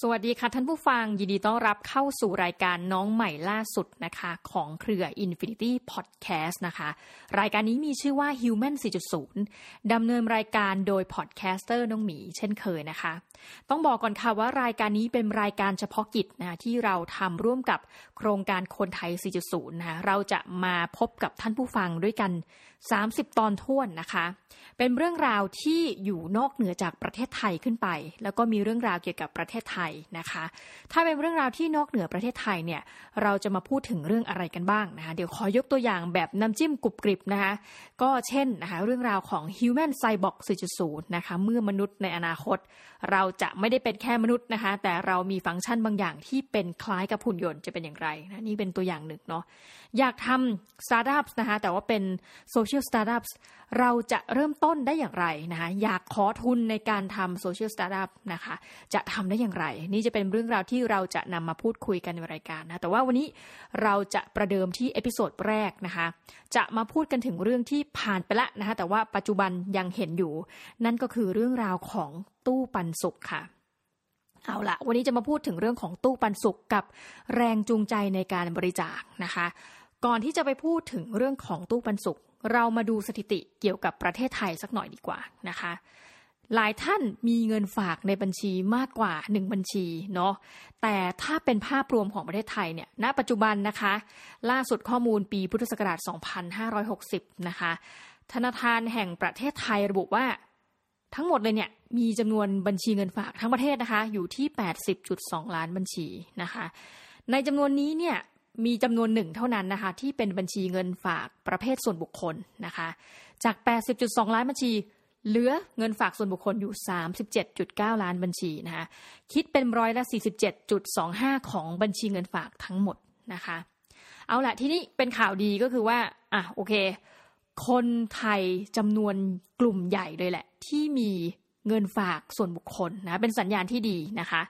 สวัสดีค่ะท่านผู้ฟังยินดีต้อนรับเข้าสู่รายการน้องใหม่ล่าสุดนะคะของเครือ Infinity Podcast นะคะ รายการนี้มีชื่อว่า Human 4.0ดำเนินรายการโดย podcaster น้องหมีเช่นเคยนะคะ ต้องบอกก่อนค่ะว่ารายการนี้เป็นรายการเฉพาะกิจนะที่เราทำร่วมกับโครงการคนไทย 4.0 นะคะเราจะมาพบกับท่านผู้ฟังด้วยกัน 30 ตอนถ้วนนะคะ เป็นเรื่องราวที่อยู่นอกเหนือจากประเทศไทยขึ้นไป แล้วก็มีเรื่องราวเกี่ยวกับประเทศไทยนะคะ ถ้าเป็นเรื่องราวที่นอกเหนือประเทศไทยเนี่ยเราจะมาพูดถึงเรื่องอะไรกันบ้างนะคะเดี๋ยวขอยกตัวอย่างแบบน้ำจิ้มกรุบกริบนะคะก็เช่นนะคะเรื่องราวของ Human Cyborg 4.0 นะคะเมื่อมนุษย์ในอนาคต เราจะไม่ได้เป็นแค่มนุษย์นะคะ แต่เรามีฟังก์ชันบางอย่างที่เป็นคล้ายกับหุ่นยนต์จะเป็นอย่างไรนะนี่เป็นตัวอย่างหนึ่งเนาะอยากทำสตาร์ทอัพนะคะแต่ว่าเป็น social startupเราจะเริ่มต้นได้อย่างไรนะคะอยากขอทุนในการทำ social startup นะคะจะทำได้อย่างไร นี่จะเป็นเรื่องราวที่เราจะนำมาพูดคุยกันในรายการนะแต่ว่าวันนี้เราจะประเดิมที่ episode แรกนะคะจะมาพูดกันถึงเรื่องที่ผ่านไปละนะคะแต่ว่าปัจจุบันยังเห็นอยู่ นั่นก็คือเรื่องราวของ ตู้ปันสุขค่ะ เอาละวันนี้จะมาพูดถึงเรื่องของตู้ปันสุขกับแรงจูงใจในการบริจาคนะคะ ก่อนที่จะไปพูดถึงเรื่องของตู้ปันสุข เรามาดูสถิติเกี่ยวกับประเทศไทยสักหน่อยดีกว่านะคะหลายท่านมีเงินฝากในบัญชีมากกว่า 1 บัญชีเนาะแต่ถ้าเป็นภาพรวมของประเทศไทยเนี่ยณปัจจุบันนะคะ ล่าสุดข้อมูลปีพุทธศักราช 2560 นะคะ ธนาคารแห่งประเทศไทยระบุว่า ทั้งหมดเลยเนี่ยมีจำนวนบัญชีเงินฝากทั้งประเทศนะคะอยู่ที่ 80.2 ล้านบัญชีนะคะในจำนวนนี้เนี่ยมีจำนวนหนึ่งเท่านั้นนะคะที่เป็นบัญชีเงินฝากประเภทส่วนบุคคลนะคะจาก 80.2 ล้านบัญชี เหลือเงินฝากส่วนบุคคลอยู่ 37.9 ล้านบัญชีนะคะคิดเป็นร้อยละ 47.25 ของบัญชีเงินฝากทั้งหมดนะคะเอาละที่นี้เป็นข่าวดีก็คือว่าอะโอเค คนไทยจำนวนกลุ่มใหญ่เลยแหละ ที่มีเงินฝากส่วนบุคคลนะเป็นสัญญาณที่ดีนะคะ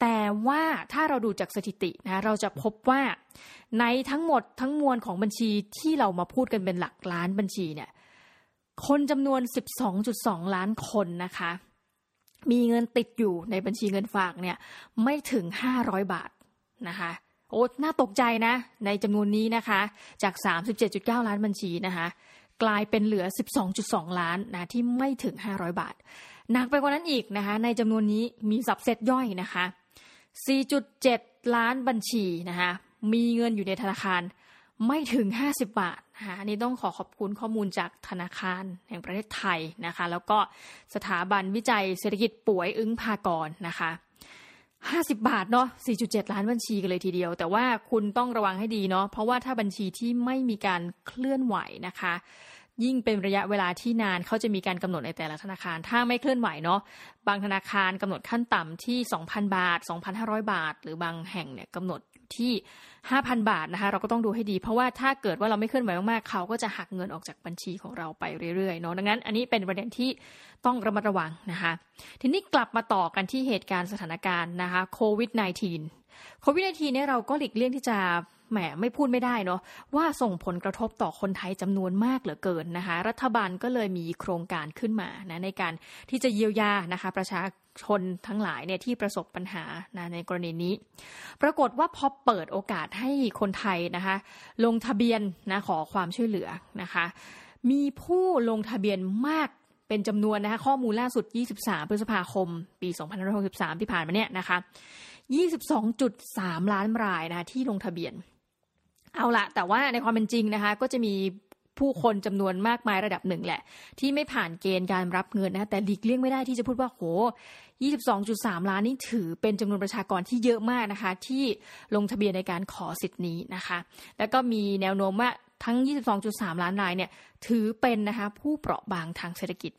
แต่ว่าถ้าเราดูจากสถิตินะเราจะพบว่าในทั้งหมดทั้งมวลของบัญชีที่เรามาพูดกันเป็นหลักล้านบัญชีเนี่ยคนจำนวน 12.2 ล้านคนนะคะ มีเงินติดอยู่ในบัญชีเงินฝากเนี่ยไม่ถึง 500 บาทนะคะโอ้น่าตกใจนะ ในจำนวนนี้นะคะ จาก 37.9 ล้านบัญชีนะคะ กลายเป็นเหลือ 12.2 ล้านนะที่ไม่ถึง 500 บาท หนักไปกว่านั้นอีกนะคะ ในจำนวนนี้มีสับเซตย่อยนะคะ 4.7 ล้านบัญชีนะคะมีเงินอยู่ในธนาคารไม่ถึง 50 บาทนะคะนนี้ต้องขอขอบคุณข้อมูลจากธนาคารแห่งประเทศไทยนะคะ แล้วก็สถาบันวิจัยเศรษฐกิจป่วยอึ้งพากรนะคะ ห้าสิบาทเนาะสี่จุดเจ็ดล้านบัญชีกันเลยทีเดียว แต่ว่าคุณต้องระวังให้ดีเนาะเพราะว่าถ้าบัญชีที่ไม่มีการเคลื่อนไหวนะคะ ยิ่งเป็นระยะเวลาที่นานเขาจะมีการกำหนดในแต่ละธนาคาร ถ้าไม่เคลื่อนไหวเนาะบางธนาคารกำหนดขั้นต่ำที่ 2,000 บาท 2,500 บาท หรือบางแห่งเนี่ยกำหนด ที่ 5,000 บาทนะคะ เราก็ต้องดูให้ดี เพราะว่าถ้าเกิดว่าเราไม่เคลื่อนไหวมากๆเขาก็จะหักเงินออกจากบัญชีของเราไปเรื่อยๆเนาะดังนั้น อันนี้เป็นประเด็นที่ต้องระมัดระวังนะคะ ทีนี้กลับมาต่อกันที่เหตุการณ์สถานการณ์นะคะโควิด -19 โควิด -19 เนี่ยเราก็หลีกเลี่ยงที่จะ แหมไม่พูดไม่ได้เนาะว่าส่งผลกระทบต่อคนไทยจำนวนมากเหลือเกินนะคะ รัฐบาลก็เลยมีโครงการขึ้นมานะในการที่จะเยียวยานะคะ ประชาชนทั้งหลายเนี่ยที่ประสบปัญหานะในกรณีนี้ ปรากฏว่าพอเปิดโอกาสให้คนไทยนะคะ ลงทะเบียนนะขอความช่วยเหลือนะคะ มีผู้ลงทะเบียนมากเป็นจำนวนนะคะข้อมูลล่าสุด 23 พฤษภาคม ปี 2563 ที่ผ่านมาเนี่ยนะคะ 22.3 ล้านรายนะคะที่ลงทะเบียน เอาละแต่ว่าในความเป็นจริงนะคะ ก็จะมีผู้คนจำนวนมากมายระดับหนึ่งแหละ ที่ไม่ผ่านเกณฑ์การรับเงินนะแต่หลีกเลี่ยงไม่ได้ที่จะพูดว่าโห 22.3 ล้านนี่ถือเป็นจำนวนประชากรที่เยอะมากนะคะ ที่ลงทะเบียนในการขอสิทธิ์นี้นะคะ แล้วก็มีแนวโน้มว่าทั้ง 22.3 ล้านรายเนี่ยถือเป็นนะคะผู้เปราะบางทางเศรษฐกิจ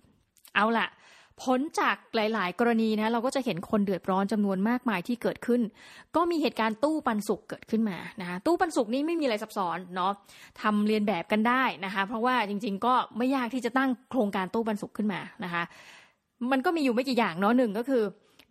เอาล่ะ ผลจากหลาย ๆ กรณีนะเราก็จะเห็นคนเดือดร้อนจำนวนมากมายที่เกิดขึ้น ก็มีเหตุการณ์ตู้ปันสุกเกิดขึ้นมานะคะตู้ปันสุกนี้ไม่มีอะไรซับซ้อนเนาะทำเรียนแบบกันได้นะคะ เพราะว่าจริง ๆ ก็ไม่ยากที่จะตั้งโครงการตู้ปันสุกขึ้นมานะคะ มันก็มีอยู่ไม่กี่อย่างเนาะหนึ่งก็คือ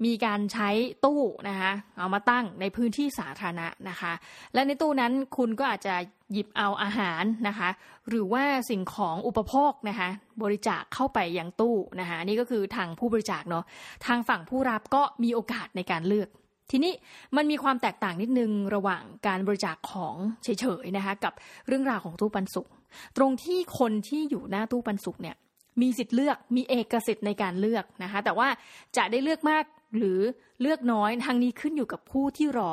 มีการใช้ตู้นะคะเอามาตั้งในพื้นที่สาธารณะนะคะ และในตู้นั้นคุณก็อาจจะหยิบเอาอาหารนะคะ หรือว่าสิ่งของอุปโภคนะคะบริจาคเข้าไปยังตู้นะคะนี่ก็คือทางผู้บริจาคเนาะทางฝั่งผู้รับก็มีโอกาสในการเลือก ทีนี้มันมีความแตกต่างนิดนึงระหว่างการบริจาคของเฉยๆนะคะกับเรื่องราวของตู้ปันสุกตรงที่คนที่อยู่หน้าตู้ปันสุกเนี่ยมีสิทธิ์เลือกมีเอกสิทธิ์ในการเลือกนะคะ แต่ว่าจะได้เลือกมาก หรือเลือกน้อยทางนี้ขึ้นอยู่กับผู้ที่รอ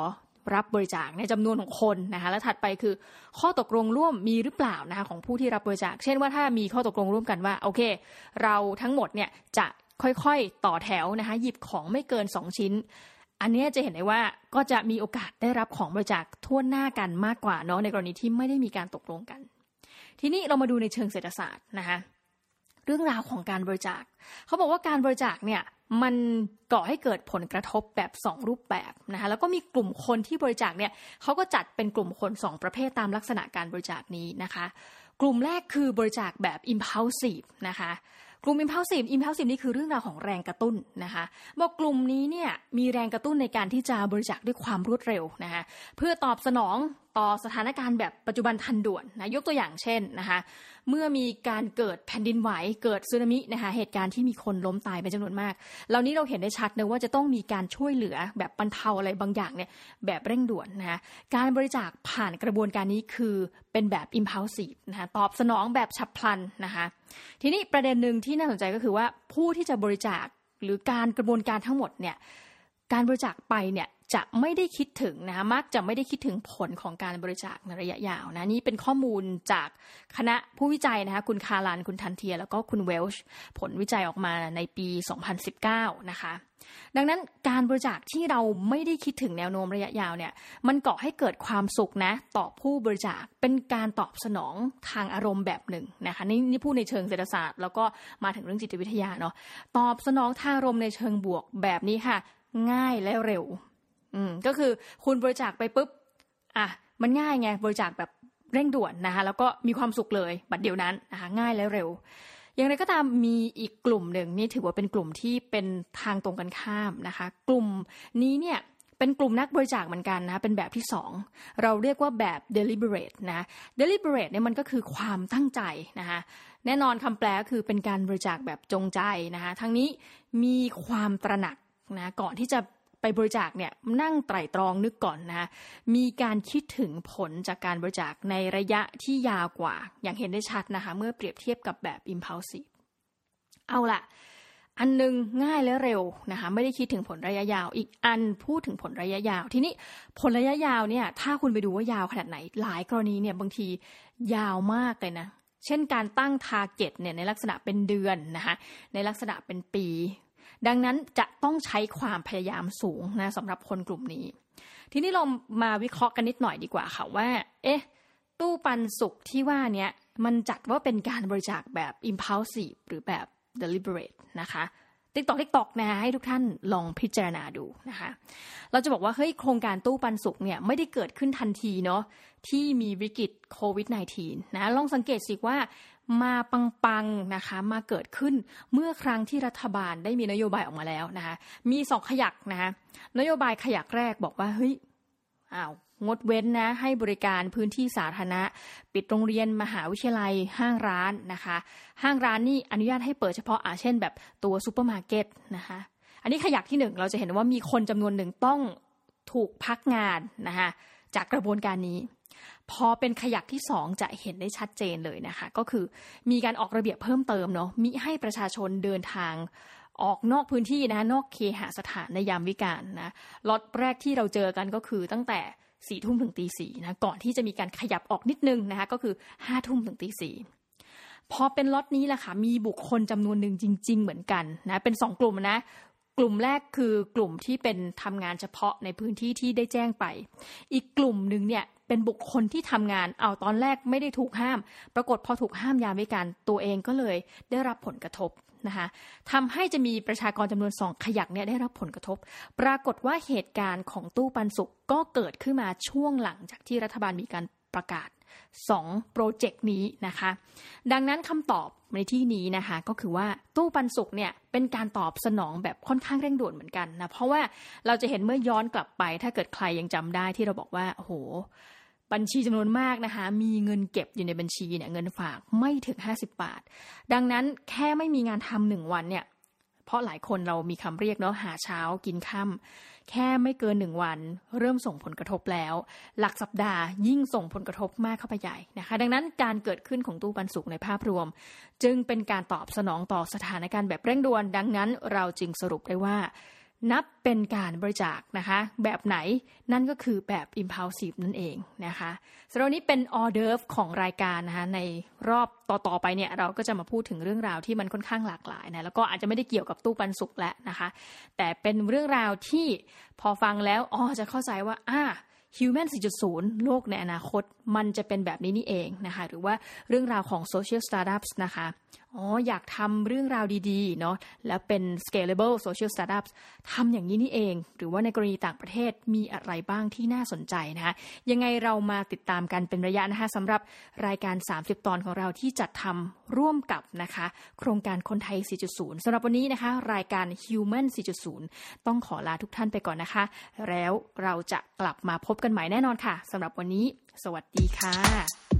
รับบริจาคในจำนวนของคนนะคะและถัดไปคือ ข้อตกลงร่วมมีหรือเปล่านะคะของผู้ที่รับบริจาค เช่นว่าถ้ามีข้อตกลงร่วมกันว่าโอเค เราทั้งหมดเนี่ยจะค่อยๆต่อแถวนะคะหยิบของไม่เกิน 2 ชิ้น อันนี้จะเห็นได้ว่าก็จะมีโอกาสได้รับของบริจาคทั่วหน้ากันมากกว่าเนาะในกรณีที่ไม่ได้มีการตกลงกัน ทีนี้เรามาดูในเชิงเศรษฐศาสตร์นะคะเรื่องราวของการบริจาค เขาบอกว่าการบริจาคเนี่ย มันก่อให้เกิดผลกระทบแบบ 2 รูปแบบนะคะแล้วก็มีกลุ่มคนที่บริจาคเนี่ยเขาก็จัดเป็นกลุ่มคน 2 ประเภทตามลักษณะการบริจาคนี้นะคะ กลุ่มแรกคือบริจาคแบบ impulsive นะคะ กลุ่ม impulsive impulsive นี่คือเรื่องราวของแรงกระตุ้นนะคะบอกกลุ่มนี้เนี่ยมีแรงกระตุ้นในการที่จะบริจาคด้วยความรวดเร็วนะคะเพื่อตอบสนองต่อสถานการณ์แบบปัจจุบันทันด่วนนะยกตัวอย่างเช่นนะคะเมื่อมีการเกิดแผ่นดินไหวเกิดสึนามินะคะเหตุการณ์ที่มีคนล้มตายเป็นจำนวนมากเหล่านี้เราเห็นได้ชัดนะว่าจะต้องมีการช่วยเหลือแบบบรรเทาอะไรบางอย่างเนี่ยแบบเร่งด่วนนะคะการบริจาคผ่านกระบวนการนี้คือเป็นแบบ impulsive นะคะตอบสนองแบบฉับพลันนะคะ ทีนี้ประเด็นหนึ่งที่น่าสนใจก็คือว่าผู้ที่จะบริจาคหรือการกระบวนการทั้งหมดเนี่ยการบริจาคไปเนี่ย จะไม่ได้คิดถึงนะคะมักจะไม่ได้คิดถึงผลของการบริจาคในระยะยาวนะนี่เป็นข้อมูลจากคณะผู้วิจัยนะคะคุณคารัน คุณทันเทีย แล้วก็คุณเวลช์ผลวิจัยออกมาในปี 2019 นะคะดังนั้นการบริจาคที่เราไม่ได้คิดถึงแนวโน้มระยะยาวเนี่ยมันก่อให้เกิดความสุขนะต่อผู้บริจาคเป็นการตอบสนองทางอารมณ์แบบหนึ่งนะคะนี่นี่พูดในเชิงเศรษฐศาสตร์ แล้วก็มาถึงเรื่องจิตวิทยาเนาะตอบสนองทางอารมณ์ในเชิงบวกแบบนี้ค่ะ ง่ายและเร็ว อืมก็คือคุณบริจาคไปปุ๊บอะมันง่ายไงบริจาคแบบเร่งด่วนนะคะแล้วก็มีความสุขเลยบัดเดียวนั้นนะคะง่ายและเร็ว อย่างไรก็ตามมีอีกกลุ่มหนึ่งนี่ถือว่าเป็นกลุ่มที่เป็นทางตรงกันข้ามนะคะ กลุ่มนี้เนี่ยเป็นกลุ่มนักบริจาคเหมือนกันนะเป็นแบบที่สองเราเรียกว่าแบบ deliberate นะ deliberate เนี่ยมันก็คือความตั้งใจนะคะแน่นอนคำแปลก็คือเป็นการบริจาคแบบจงใจนะคะทั้งนี้มีความตระหนักนะก่อนที่จะ ไปบริจาคเนี่ยนั่งไตร่ตรองนึกก่อนนะมีการคิดถึงผลจากการบริจาคในระยะที่ยาวกว่า อย่างเห็นได้ชัดนะคะ เมื่อเปรียบเทียบกับแบบ impulsive เอาละอันนึงง่ายและเร็วนะคะไม่ได้คิดถึงผลระยะยาว อีกอันพูดถึงผลระยะยาว ทีนี้ผลระยะยาวเนี่ยถ้าคุณไปดูว่ายาวขนาดไหน หลายกรณีเนี่ยบางทียาวมากเลยนะเช่นการตั้ง target เนี่ยในลักษณะเป็นเดือนนะคะในลักษณะเป็นปี ดังนั้นจะต้องใช้ความพยายามสูงนะสำหรับคนกลุ่มนี้ ทีนี้เรามาวิเคราะห์กันนิดหน่อยดีกว่าค่ะว่า เอ๊ะ ตู้ปันสุขที่ว่าเนี้ยมันจัดว่าเป็นการบริจาคแบบ impulsive หรือแบบ deliberate นะคะติ๊กตอกติ๊กตอกนะให้ทุกท่านลองพิจารณาดูนะคะ เราจะบอกว่าเฮ้ยโครงการตู้ปันสุขเนี่ยไม่ได้เกิดขึ้นทันทีเนาะที่มีวิกฤตโควิด -19 นะลองสังเกตสิว่า มาปังๆนะคะ มาเกิดขึ้นเมื่อครั้งที่รัฐบาลได้มีนโยบายออกมาแล้วนะคะ มีสองขยักนะคะนโยบายขยักแรกบอกว่าเฮ้ยอ้าวงดเว้นนะให้บริการพื้นที่สาธารณะ ปิดโรงเรียนมหาวิทยาลัยห้างร้านนะคะ ห้างร้านนี่อนุญาตให้เปิดเฉพาะอาเช่น แบบตัวซูเปอร์มาร์เก็ตนะคะอันนี้ขยักที่หนึ่งเราจะเห็นว่ามีคนจำนวนหนึ่งต้องถูกพักงานนะคะจากกระบวนการนี้ พอเป็นขยักที่สองจะเห็นได้ชัดเจนเลยนะคะ ก็คือมีการออกระเบียบเพิ่มเติมเนาะมิให้ประชาชนเดินทางออกนอกพื้นที่นะนอกเคหสถานในยามวิกาลนะล็อตแรกที่เราเจอกันก็คือตั้งแต่สี่ทุ่มถึงตีสี่นะก่อนที่จะมีการขยับออกนิดนึงนะคะก็คือห้าทุ่มถึงตีสี่พอเป็นล็อตนี้แหละค่ะมีบุคคลจำนวนหนึ่งจริง ๆ เหมือนกันนะเป็นสองกลุ่มนะ กลุ่มแรกคือกลุ่มที่เป็นทำงานเฉพาะในพื้นที่ที่ได้แจ้งไป อีกกลุ่มหนึ่งเนี่ยเป็นบุคคลที่ทำงานเอาตอนแรกไม่ได้ถูกห้าม ปรากฏพอถูกห้ามยามวิการตัวเองก็เลยได้รับผลกระทบนะคะทำให้จะมีประชากรจำนวนสองขยักเนี่ยได้รับผลกระทบ ปรากฏว่าเหตุการณ์ของตู้ปันสุกก็เกิดขึ้นมาช่วงหลังจากที่รัฐบาลมีการ ประกาศ 2 โปรเจกต์นี้นะคะ ดังนั้นคำตอบในที่นี้นะคะก็คือว่าตู้ปันสุกเนี่ยเป็นการตอบสนองแบบค่อนข้างเร่งด่วนเหมือนกันนะ เพราะว่าเราจะเห็นเมื่อย้อนกลับไป ถ้าเกิดใครยังจำได้ที่เราบอกว่าโอ้โหบัญชีจำนวนมากนะคะ มีเงินเก็บอยู่ในบัญชีเนี่ยเงินฝากไม่ถึง 50 บาท ดังนั้นแค่ไม่มีงานทำหนึ่งวันเนี่ยเพราะหลายคนเรามีคำเรียกเนาะหาเช้ากินค่ำ แค่ไม่เกินหนึ่งวัน เริ่มส่งผลกระทบแล้ว หลักสัปดาห์ยิ่งส่งผลกระทบมากเข้าไปใหญ่นะคะ ดังนั้นการเกิดขึ้นของตู้ปันสุกในภาพรวม จึงเป็นการตอบสนองต่อสถานการณ์แบบเร่งด่วน ดังนั้นเราจึงสรุปได้ว่า นับเป็นการบริจาคนะคะ แบบไหนนั่นก็คือแบบ impulsive นั่นเองนะคะสำหรับนี้เป็นออเดิร์ฟของรายการนะคะในรอบต่อๆไปเนี่ยเราก็จะมาพูดถึงเรื่องราวที่มันค่อนข้างหลากหลายนะแล้วก็อาจจะไม่ได้เกี่ยวกับตู้ปันสุกแล้วนะคะ แต่เป็นเรื่องราวที่พอฟังแล้วอ๋อจะเข้าใจว่าอ่า Human 4.0 โลกในอนาคตมันจะเป็นแบบนี้นี่เองนะคะ หรือว่าเรื่องราวของ Social Startups นะคะ อ๋ออยากทำเรื่องราวดีๆเนาะแล้วเป็น scalable social startups ทำอย่างนี้นี่เอง หรือว่าในกรณีต่างประเทศมีอะไรบ้างที่น่าสนใจนะคะยังไงเรามาติดตามกันเป็นระยะนะคะสำหรับรายการ 30 ตอนของเราที่จัดทำร่วมกับนะคะ โครงการคนไทย 4.0สำหรับวันนี้นะคะ รายการ Human 4.0 ต้องขอลาทุกท่านไปก่อนนะคะ แล้วเราจะกลับมาพบกันใหม่แน่นอนค่ะสำหรับวันนี้ สวัสดีค่ะ